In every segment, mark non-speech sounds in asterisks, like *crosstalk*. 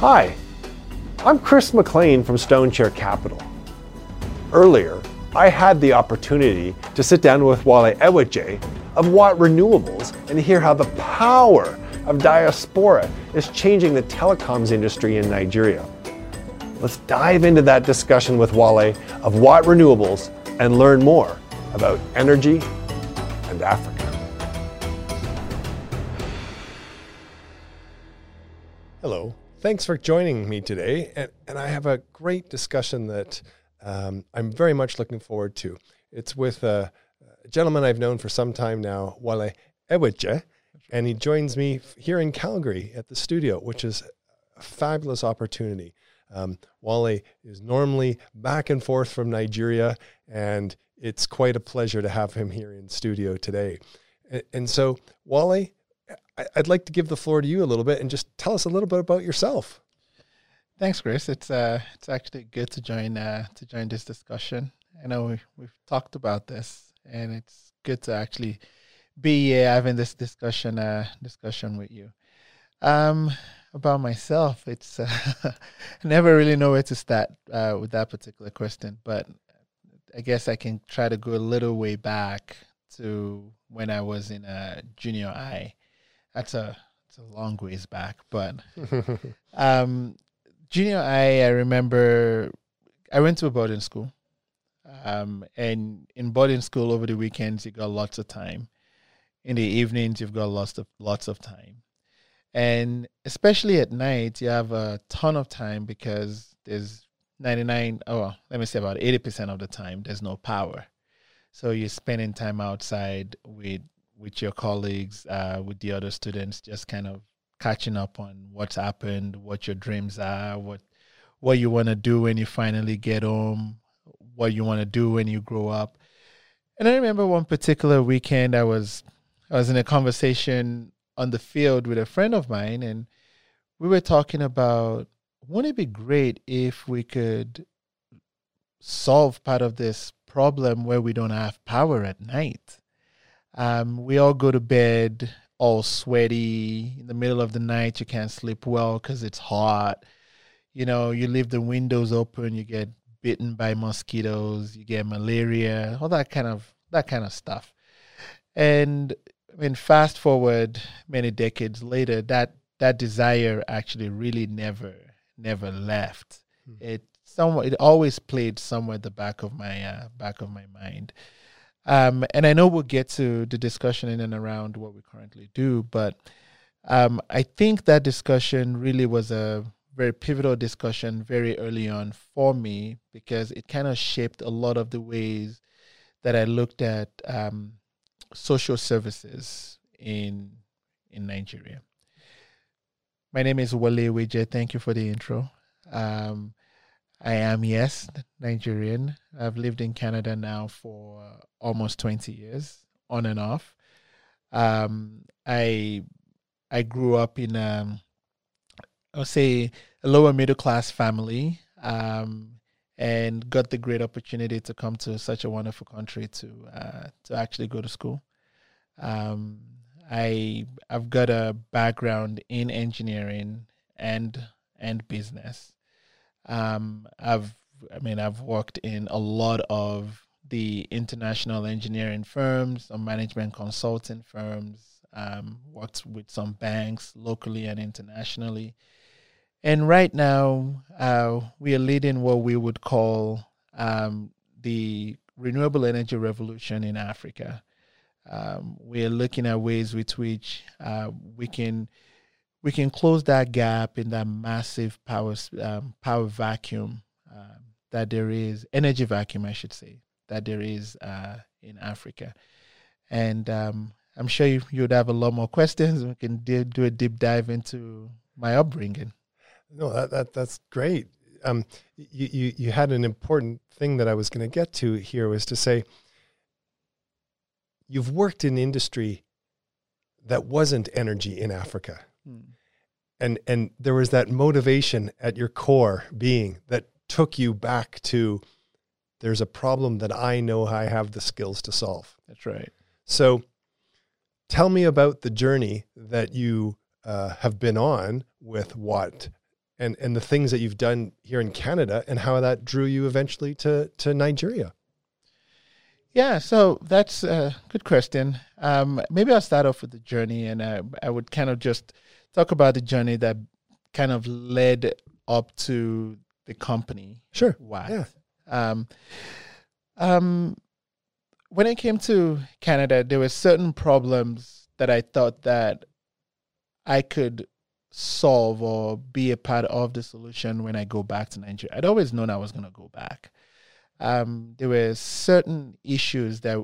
Hi, I'm Chris McLean from Stonechair Capital. Earlier, I had the opportunity to sit down with Wole Eweje of Watt Renewables and hear how the power of diaspora is changing the telecoms industry in Nigeria. Let's dive into that discussion with Wole of Watt Renewables and learn more about energy and Africa. Thanks for joining me today. And, and I have a great discussion that um, I'm very much looking forward to. It's with a, a, gentleman I've known for some time now, Wole Eweje, and he joins me here in Calgary at the studio, which is a fabulous opportunity. Um, Wole is normally back and forth from Nigeria, and it's quite a pleasure to have him here in studio today. And, and so, Wole, I'd like to give the floor to you a little bit and just tell us a little bit about yourself. Thanks, Chris. It's uh, it's actually good to join uh, to join this discussion. I know we, we've talked about this, and it's good to actually be uh, having this discussion uh, discussion with you. Um, about myself, it's uh, *laughs* I never really know where to start uh, with that particular question, but I guess I can try to go a little way back to when I was in a uh, junior high that's a it's a long ways back, but *laughs* um, junior high, I remember I went to a boarding school, um, and in boarding school over the weekends you got lots of time. In the evenings you've got lots of lots of time, and especially at night you have a ton of time because there's 99 oh let me say about 80% of the time there's no power. So you're spending time outside with with your colleagues, uh, with the other students, just kind of catching up on what's happened, what your dreams are, what what you want to do when you finally get home, what you want to do when you grow up. And I remember one particular weekend I was I was in a conversation on the field with a friend of mine and we were talking about wouldn't it be great if we could solve part of this problem where we don't have power at night? Um, we all go to bed all sweaty in the middle of the night. You can't sleep well because it's hot. You know, you leave the windows open, you get bitten by mosquitoes, you get malaria, all that kind of that kind of stuff. And I mean, fast forward many decades later, that that desire actually really never never left. Mm. It somewhat it always played somewhere at the back of my uh, back of my mind. Um, and I know we'll get to the discussion in and around what we currently do, but um, I think that discussion really was a very pivotal discussion very early on for me because it kind of shaped a lot of the ways that I looked at um, social services in in Nigeria. My name is Wole Eweje. Thank you for the intro. Um, I am, yes, Nigerian. I've lived in Canada now for almost 20 years, on and off. Um, I I grew up in um, I'll say a lower middle class family, um, and got the great opportunity to come to such a wonderful country to uh, to actually go to school. Um, I I've got a background in engineering and and business. Um, I've, I mean, I've worked in a lot of the international engineering firms, some management consulting firms, um, worked with some banks locally and internationally. And right now, uh, we are leading what we would call um, the renewable energy revolution in Africa. Um, we are looking at ways with which uh, we can we can close that gap in that massive power um, power vacuum uh, that there is energy vacuum, I should say, that there is uh, in Africa. And um, I'm sure you, would have a lot more questions. We can do, do a deep dive into my upbringing. No, that, that that's great. Um, you, you you had an important thing that I was going to get to here was to say you've worked in industry that wasn't energy in Africa. And and there was that motivation at your core being that took you back to there's a problem that I know I have the skills to solve. That's right. So tell me about the journey that you uh, have been on with what and and the things that you've done here in Canada and how that drew you eventually to to Nigeria. Yeah, so that's a good question. Um, maybe I'll start off with the journey, and I, I would kind of just talk about the journey that kind of led up to the company. Sure. Why? Yeah. Um, um, when it came to Canada, there were certain problems that I thought that I could solve or be a part of the solution when I go back to Nigeria. I'd always known I was going to go back. Um, there were certain issues that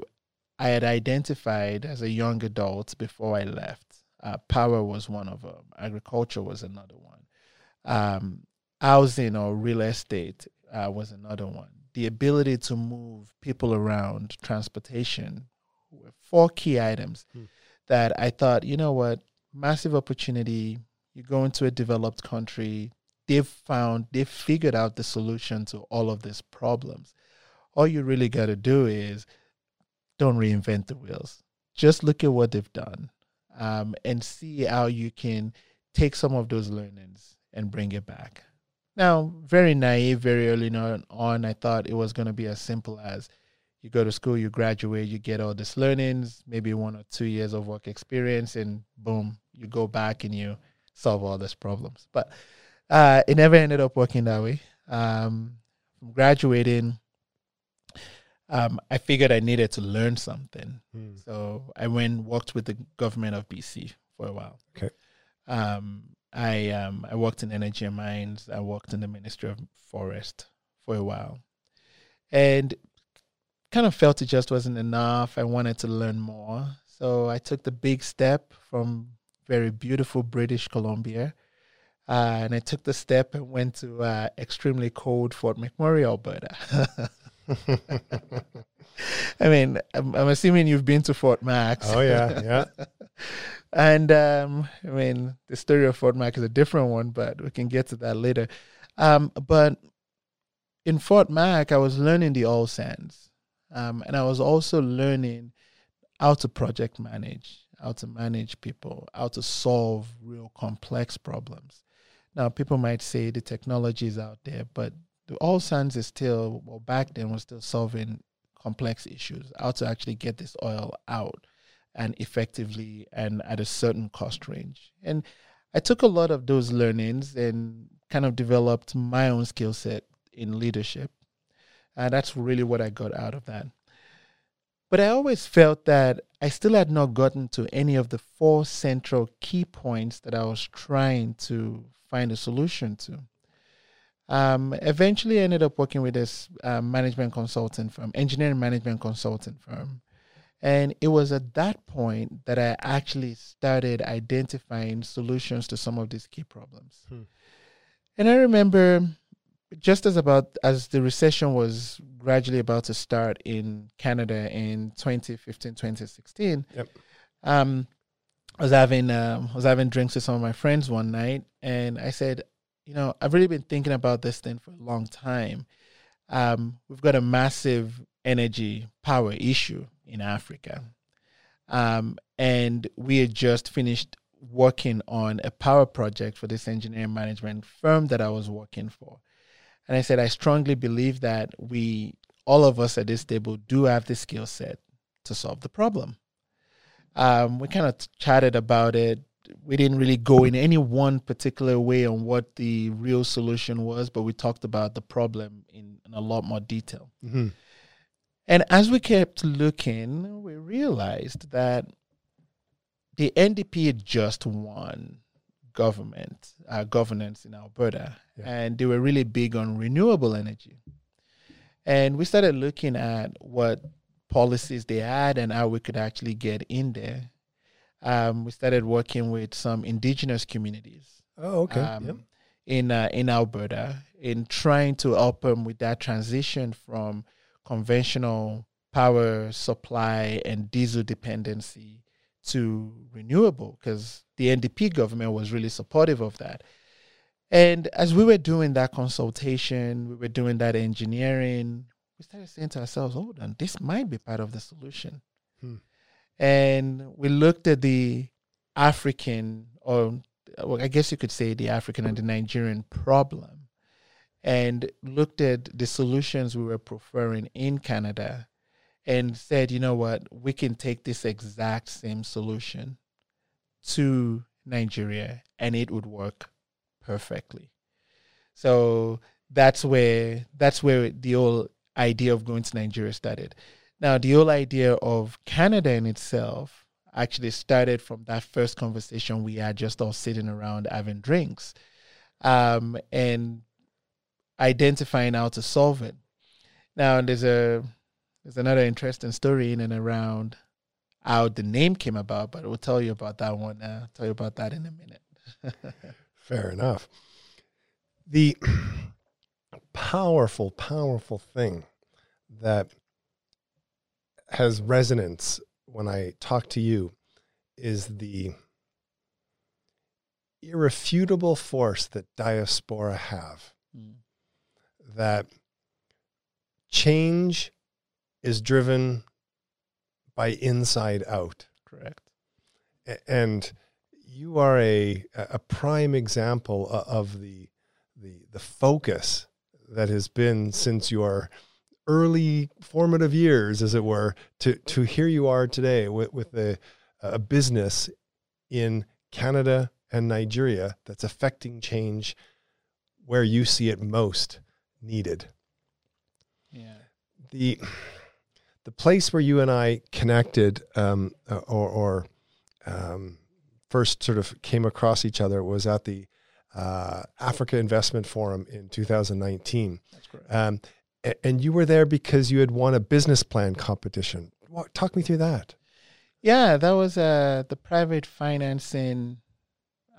I had identified as a young adult before I left. Uh, power was one of them. Agriculture was another one. Um, housing or real estate uh, was another one. The ability to move people around, transportation, were four key items Hmm. that I thought, you know what, massive opportunity. You go into a developed country, they've found, they've figured out the solution to all of these problems. All you really got to do is don't reinvent the wheels. Just look at what they've done um, and see how you can take some of those learnings and bring it back. Now, very naive, very early on, on I thought it was going to be as simple as you go to school, you graduate, you get all these learnings, maybe one or two years of work experience, and boom, you go back and you solve all these problems. But uh, it never ended up working that way. Um, graduating, um, I figured I needed to learn something. Hmm. So I went and worked with the government of BC for a while. Okay. Um, I um, I worked in energy and mines. I worked in the Ministry of Forest for a while, and kind of felt it just wasn't enough. I wanted to learn more, so I took the big step from very beautiful British Columbia, uh, and I took the step and went to uh, extremely cold Fort McMurray, Alberta. *laughs* I mean, I'm, I'm assuming you've been to Fort Max. oh yeah, yeah. *laughs* and um, I mean, the story of Fort Mac is a different one, but we can get to that later. Um, but in Fort Mac, I was learning the oil sands, um, and I was also learning how to project manage, how to manage people, how to solve real complex problems. Now, people might say the technology is out there, but oil sands is still, well, back then was still solving complex issues, how to actually get this oil out and effectively and at a certain cost range. And I took a lot of those learnings and kind of developed my own skill set in leadership. And that's really what I got out of that. But I always felt that I still had not gotten to any of the four central key points that I was trying to find a solution to. Um, eventually, I ended up working with this uh, management consulting firm, engineering management consulting firm. And it was at that point that I actually started identifying solutions to some of these key problems. Hmm. And I remember just as about as the recession was gradually about to start in Canada in 2015, 2016, Yep. um, I was having um, I was having drinks with some of my friends one night, and I said, you know, I've really been thinking about this thing for a long time. Um, we've got a massive energy power issue in Africa. Um, and we had just finished working on a power project for this engineering management firm that I was working for. And I said, I strongly believe that we, all of us at this table, do have the skill set to solve the problem. Um, we kind of chatted about it. We didn't really go in any one particular way on what the real solution was, but we talked about the problem in, in a lot more detail. hmm And as we kept looking, we realized that the NDP had just won government uh, governance in Alberta, Yeah. and they were really big on renewable energy. And we started looking at what policies they had and how we could actually get in there. Um, we started working with some indigenous communities Oh, okay. um, yep. in uh, in Alberta in trying to help them with that transition from conventional power supply and diesel dependency to renewable because the NDP government was really supportive of that. And as we were doing that consultation, we were doing that engineering, we started saying to ourselves, hold on, this might be part of the solution. Hmm. And we looked at the African or well, I guess you could say the African and the Nigerian problem, and looked at the solutions we were preferring in Canada, and said, you know what, we can take this exact same solution to Nigeria, and it would work perfectly. So that's where that's where the whole idea of going to Nigeria started. Now, the whole idea of Canada in itself actually started from that first conversation we had just all sitting around having drinks um, and identifying how to solve it. Now, there's a there's another interesting story in and around how the name came about, but we'll tell you about that one. Uh, tell you about that in a minute. *laughs* Fair enough. The *clears throat* powerful, powerful thing that has resonance when I talk to you is the irrefutable force that diaspora have. Mm. That change is driven by inside out. Correct. And you are a a prime example of the the the focus that has been since your early formative years, as it were, to to here you are today with with a, a business in Canada and Nigeria that's affecting change where you see it most needed. Yeah. The the place where you and I connected um, or, or um, first sort of came across each other was at the uh, Africa Investment Forum in 2019. That's correct. Um, and you were there because you had won a business plan competition. Talk me through that. Yeah, that was uh, the private financing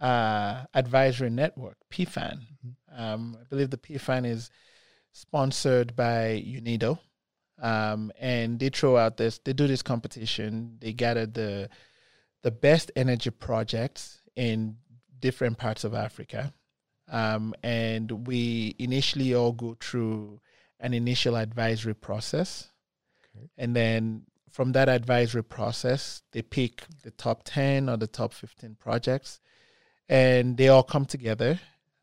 uh, advisory network, PFAN. Mm-hmm. Um, I believe the PFAN is sponsored by UNIDO. Um, and they throw out this, they do this competition. They gather the the best energy projects in different parts of Africa. Um, and we initially all go through an initial advisory process. Okay. And then from that advisory process, they pick the top 10 or the top 15 projects, and they all come together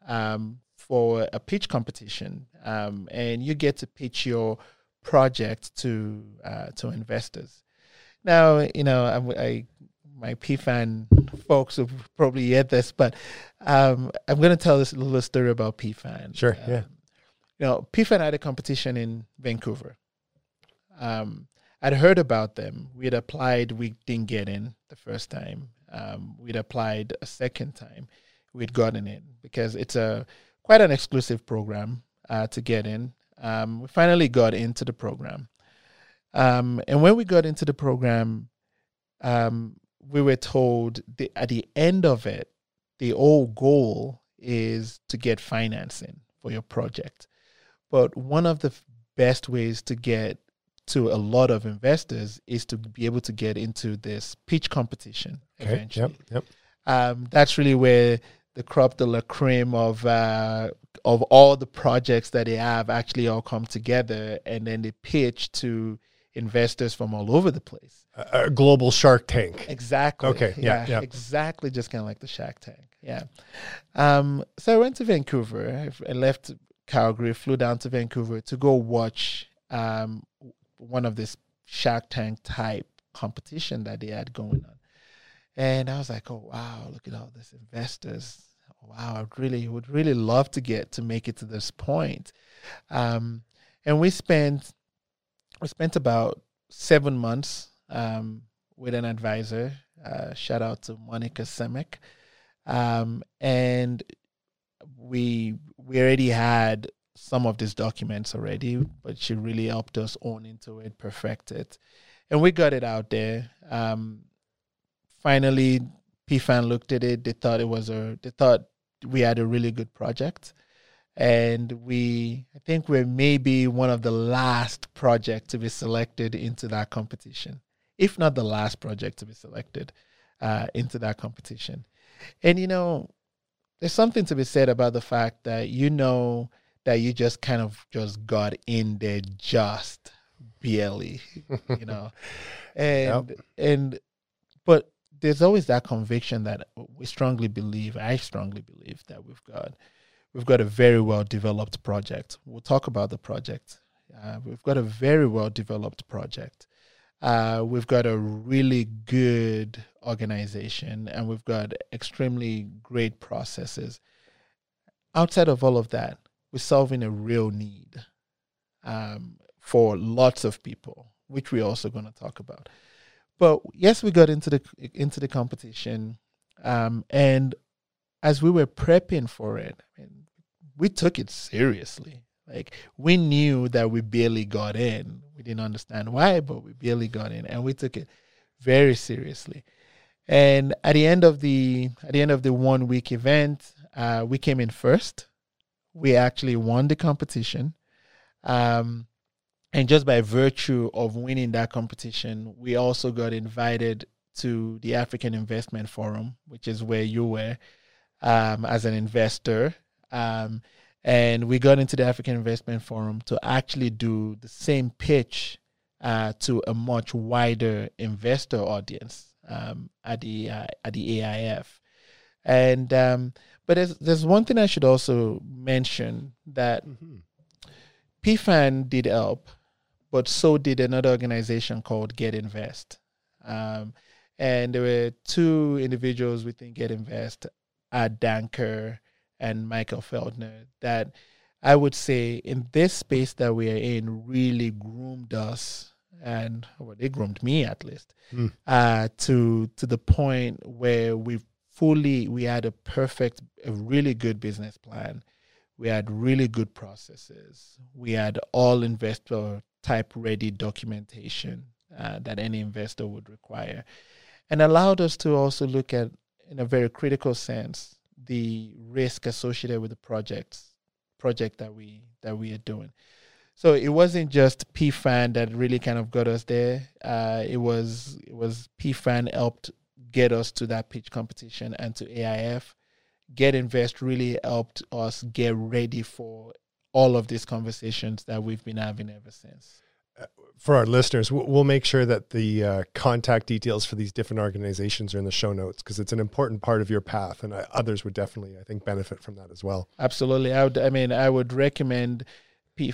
um, for a pitch competition. Um, and you get to pitch your project to uh, to investors. Now, you know, I, I my PFAN folks will probably hear this, but um, I'm going to tell this little story about PFAN. Sure, um, yeah. You know, PFAN I had a competition in Vancouver. Um, I'd heard about them. We had applied, we didn't get in the first time. Um, we'd applied a second time. We'd gotten in because it's a quite an exclusive program uh, to get in. Um, we finally got into the program. Um, and when we got into the program, um, we were told at the end of it, the whole goal is to get financing for your project. But one of the best ways to get to a lot of investors is to be able to get into this pitch competition okay. eventually. Yep, yep. Um, that's really where the crop de la creme of uh, of all the projects that they have actually all come together, and then they pitch to investors from all over the place. A, a global Shark Tank. Exactly. Okay. Yeah. yeah, Exactly. Just kind of like the Shark Tank. Yeah. Um, so I went to Vancouver. I left Calgary, flew down to Vancouver to go watch um, one of this Shark Tank type competition that they had going on. And I was like, oh wow, look at all these investors. Wow, I really would really love to get to make it to this point. Um, and we spent we spent about seven months um, with an advisor. Uh, shout out to Monica Semek. Um, and we we already had some of these documents already, but she really helped us own into it, perfect it, and we got it out there. Um, finally, PFAN looked at it. They thought it was a. They thought we had a really good project and we I think we're maybe one of the last project to be selected into that competition, if not the last project to be selected uh, into that competition. And you know, there's something to be said about the fact that you know that you just kind of just got in there just barely, you know, *laughs* and yep. and but there's always that conviction that we strongly believe. I strongly believe that we've got we've got a very well developed project. We'll talk about the project. Uh, we've got a very well developed project. Uh, we've got a really good organization and we've got extremely great processes. Outside of all of that, we're solving a real need um, for lots of people, which we're also going to talk about. But yes, we got into the into the competition, um, and as we were prepping for it, I mean, we took it seriously. Like we knew that we barely got in. We didn't understand why, but we barely got in, and we took it very seriously. And at the end of the at the end of the one week event, uh, we came in first. We actually won the competition. Um, and just by virtue of winning that competition, we also got invited to the African Investment Forum, which is where you were um, as an investor. Um, and we got into the African Investment Forum to actually do the same pitch uh, to a much wider investor audience um, at the uh, at the AIF. And um, but there's there's one thing I should also mention that mm-hmm. PFAN did help but so did another organization called Get Invest. Um, and there were two individuals within Get Invest, Ad Danker and Michael Feldner, that I would say in this space that we are in really groomed us and well, they groomed me at least mm. uh, to to the point where we fully we had a perfect a really good business plan we had really good processes we had all investor type ready documentation uh, that any investor would require, and allowed us to also look at, in a very critical sense, the risk associated with the projects project that we that we are doing. So it wasn't just PFAN that really kind of got us there. Uh, it was it was PFAN helped get us to that pitch competition and to AIF. Get Invest really helped us get ready for all of these conversations that we've been having ever since. Uh, for our listeners, we'll make sure that the uh, contact details for these different organizations are in the show notes because it's an important part of your path, and others would definitely, I think, benefit from that as well. Absolutely, I would. I mean, I would recommend.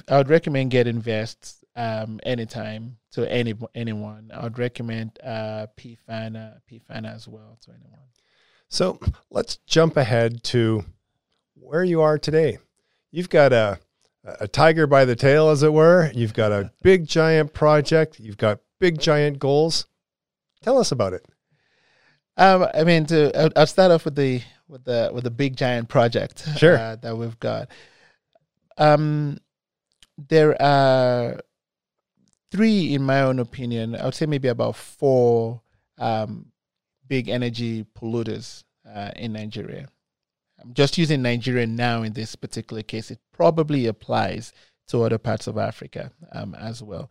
I would recommend Get Invest um, anytime to any anyone. I would recommend uh, PFAN, uh, PFAN as well to anyone. So let's jump ahead to where you are today. You've got a a tiger by the tail, as it were. You've got a big giant project. You've got big giant goals. Tell us about it. Um, I mean, to I'll start off with the with the with the big giant project sure. Uh, that we've got. Um, there are three, in my own opinion. I would say maybe about four um, big energy polluters uh, in Nigeria. I'm just using Nigeria now in this particular case. It probably applies to other parts of Africa um, as well.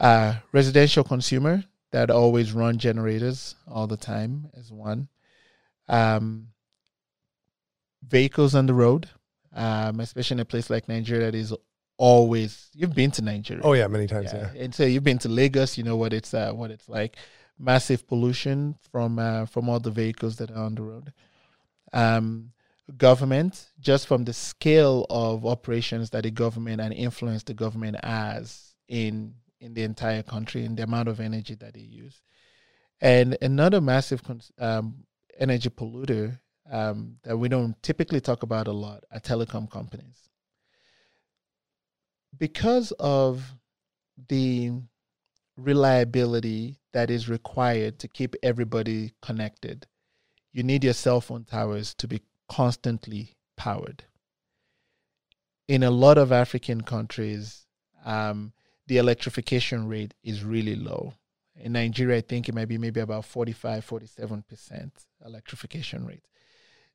Uh, residential consumer that always run generators all the time is one. Um, vehicles on the road, um, especially in a place like Nigeria that is always. You've been to Nigeria. Oh yeah, many times. Yeah, yeah. and so you've been to Lagos. You know what it's uh, what it's like. Massive pollution from uh, from all the vehicles that are on the road. Um, government, just from the scale of operations that the government and influence the government has in in the entire country and the amount of energy that they use. And another massive um, energy polluter um, that we don't typically talk about a lot are telecom companies. Because of the reliability that is required to keep everybody connected, you need your cell phone towers to be constantly powered. In a lot of African countries, um, the electrification rate is really low. In Nigeria, I think it might be maybe about 45, 47% electrification rate.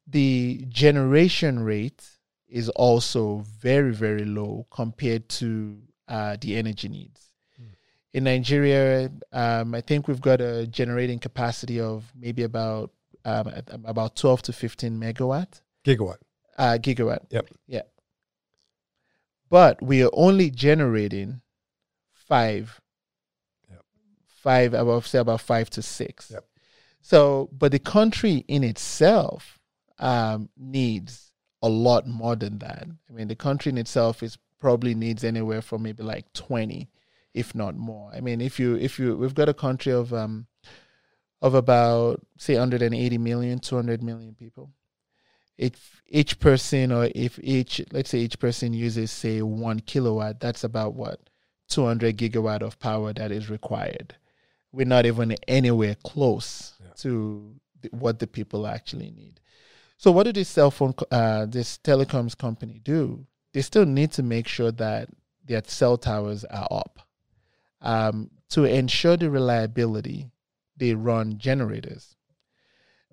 The generation rate is also very, very low compared to uh, the energy needs. Mm. In Nigeria, um, I think we've got a generating capacity of maybe about um, about 12 to 15 megawatt. Gigawatt. Uh, gigawatt. Yep. Yeah. But we are only generating five. Yep. Five, about say about five to six. Yep. So, but the country in itself um, needs a lot more than that. I mean, the country in itself is probably needs anywhere from maybe like 20, if not more. I mean, if you if you we've got a country of um of about say 180 million, 200 million people. If each person or if each let's say each person uses say 1 kilowatt, that's about what 200 gigawatt of power that is required. We're not even anywhere close yeah. to the, what the people actually need. So, what do this cell phone, uh, this telecoms company do? They still need to make sure that their cell towers are up. Um, to ensure the reliability, they run generators.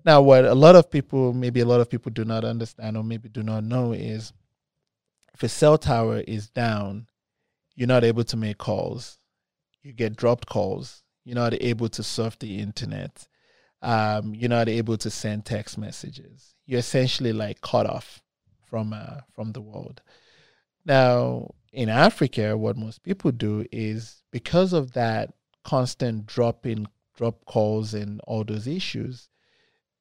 Now, what a lot of people, maybe a lot of people do not understand or maybe do not know is if a cell tower is down, you're not able to make calls. You get dropped calls. You're not able to surf the internet. Um, you're not able to send text messages. You're essentially like cut off from uh, from the world. Now, in Africa, what most people do is because of that constant drop in drop calls and all those issues,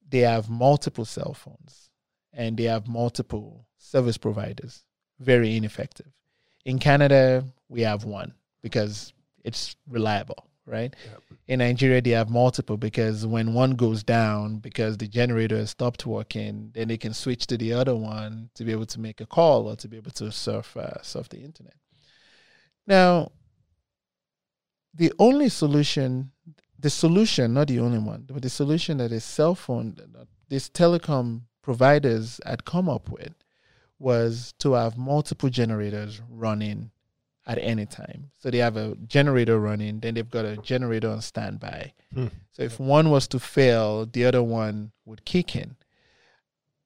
they have multiple cell phones and they have multiple service providers. Very ineffective. In Canada, we have one because it's reliable, right? In Nigeria, they have multiple because when one goes down because the generator has stopped working, then they can switch to the other one to be able to make a call or to be able to surf uh, surf the internet. Now, the only solution, the solution, not the only one, but the solution that a cell phone, these telecom providers had come up with was to have multiple generators running at any time. So they have a generator running, then they've got a generator on standby. Hmm. So if one was to fail, the other one would kick in.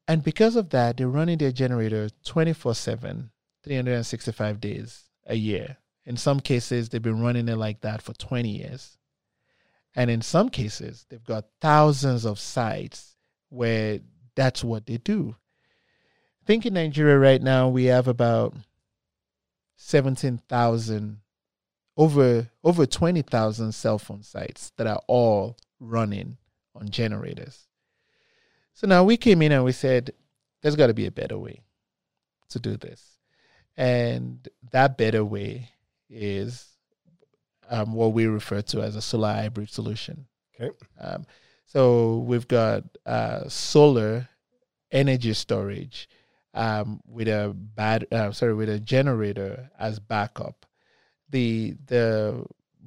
And because of that, they're running their generator 24 7, 365 days a year. In some cases, they've been running it like that for 20 years. And in some cases, they've got thousands of sites where that's what they do. I think in Nigeria right now, we have about 17,000 over over 20,000 cell phone sites that are all running on generators. So now we came in and we said there's got to be a better way to do this. And that better way is um, what we refer to as a solar hybrid solution. Okay. Um, so we've got uh, solar energy storage um, with a bad uh, sorry with a generator as backup. The the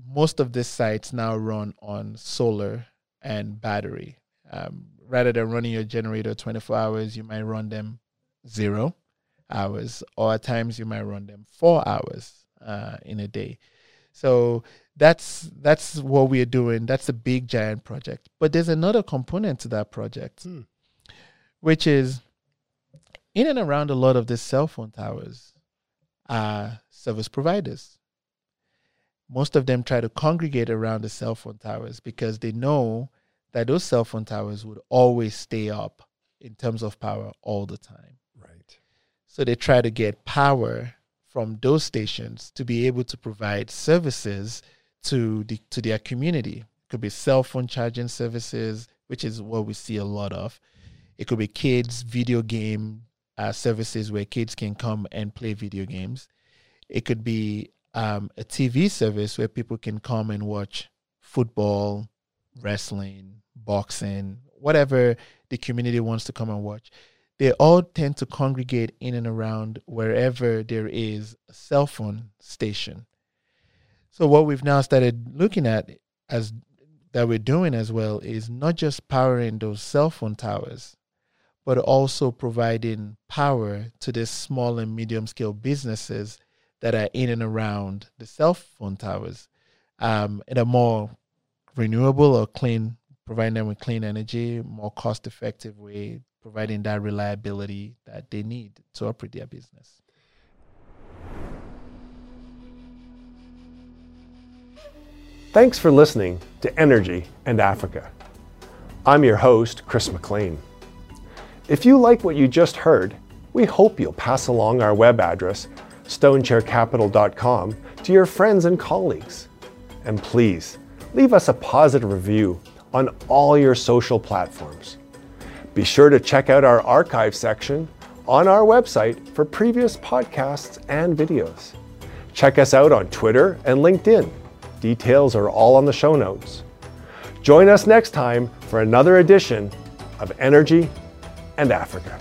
most of these sites now run on solar and battery. Um, rather than running your generator 24 hours, you might run them zero hours, or at times you might run them four hours uh, in a day. So that's that's what we're doing. That's a big giant project. But there's another component to that project, hmm. which is in and around a lot of these cell phone towers are service providers. Most of them try to congregate around the cell phone towers because they know that those cell phone towers would always stay up in terms of power all the time. Right. So they try to get power from those stations to be able to provide services to the to their community. It could be cell phone charging services, which is what we see a lot of. It could be kids video game uh, services where kids can come and play video games. It could be um, a TV service where people can come and watch football, wrestling, boxing, whatever the community wants to come and watch. They all tend to congregate in and around wherever there is a cell phone station. So what we've now started looking at as that we're doing as well is not just powering those cell phone towers, but also providing power to the small and medium scale businesses that are in and around the cell phone towers um, in a more renewable or clean, providing them with clean energy, more cost effective way, providing that reliability that they need to operate their business. Thanks for listening to Energy and Africa. I'm your host, Chris McLean. If you like what you just heard, we hope you'll pass along our web address, stonechaircapital.com, to your friends and colleagues. And please, leave us a positive review on all your social platforms. Be sure to check out our archive section on our website for previous podcasts and videos. Check us out on Twitter and LinkedIn. Details are all on the show notes. Join us next time for another edition of Energy and Africa.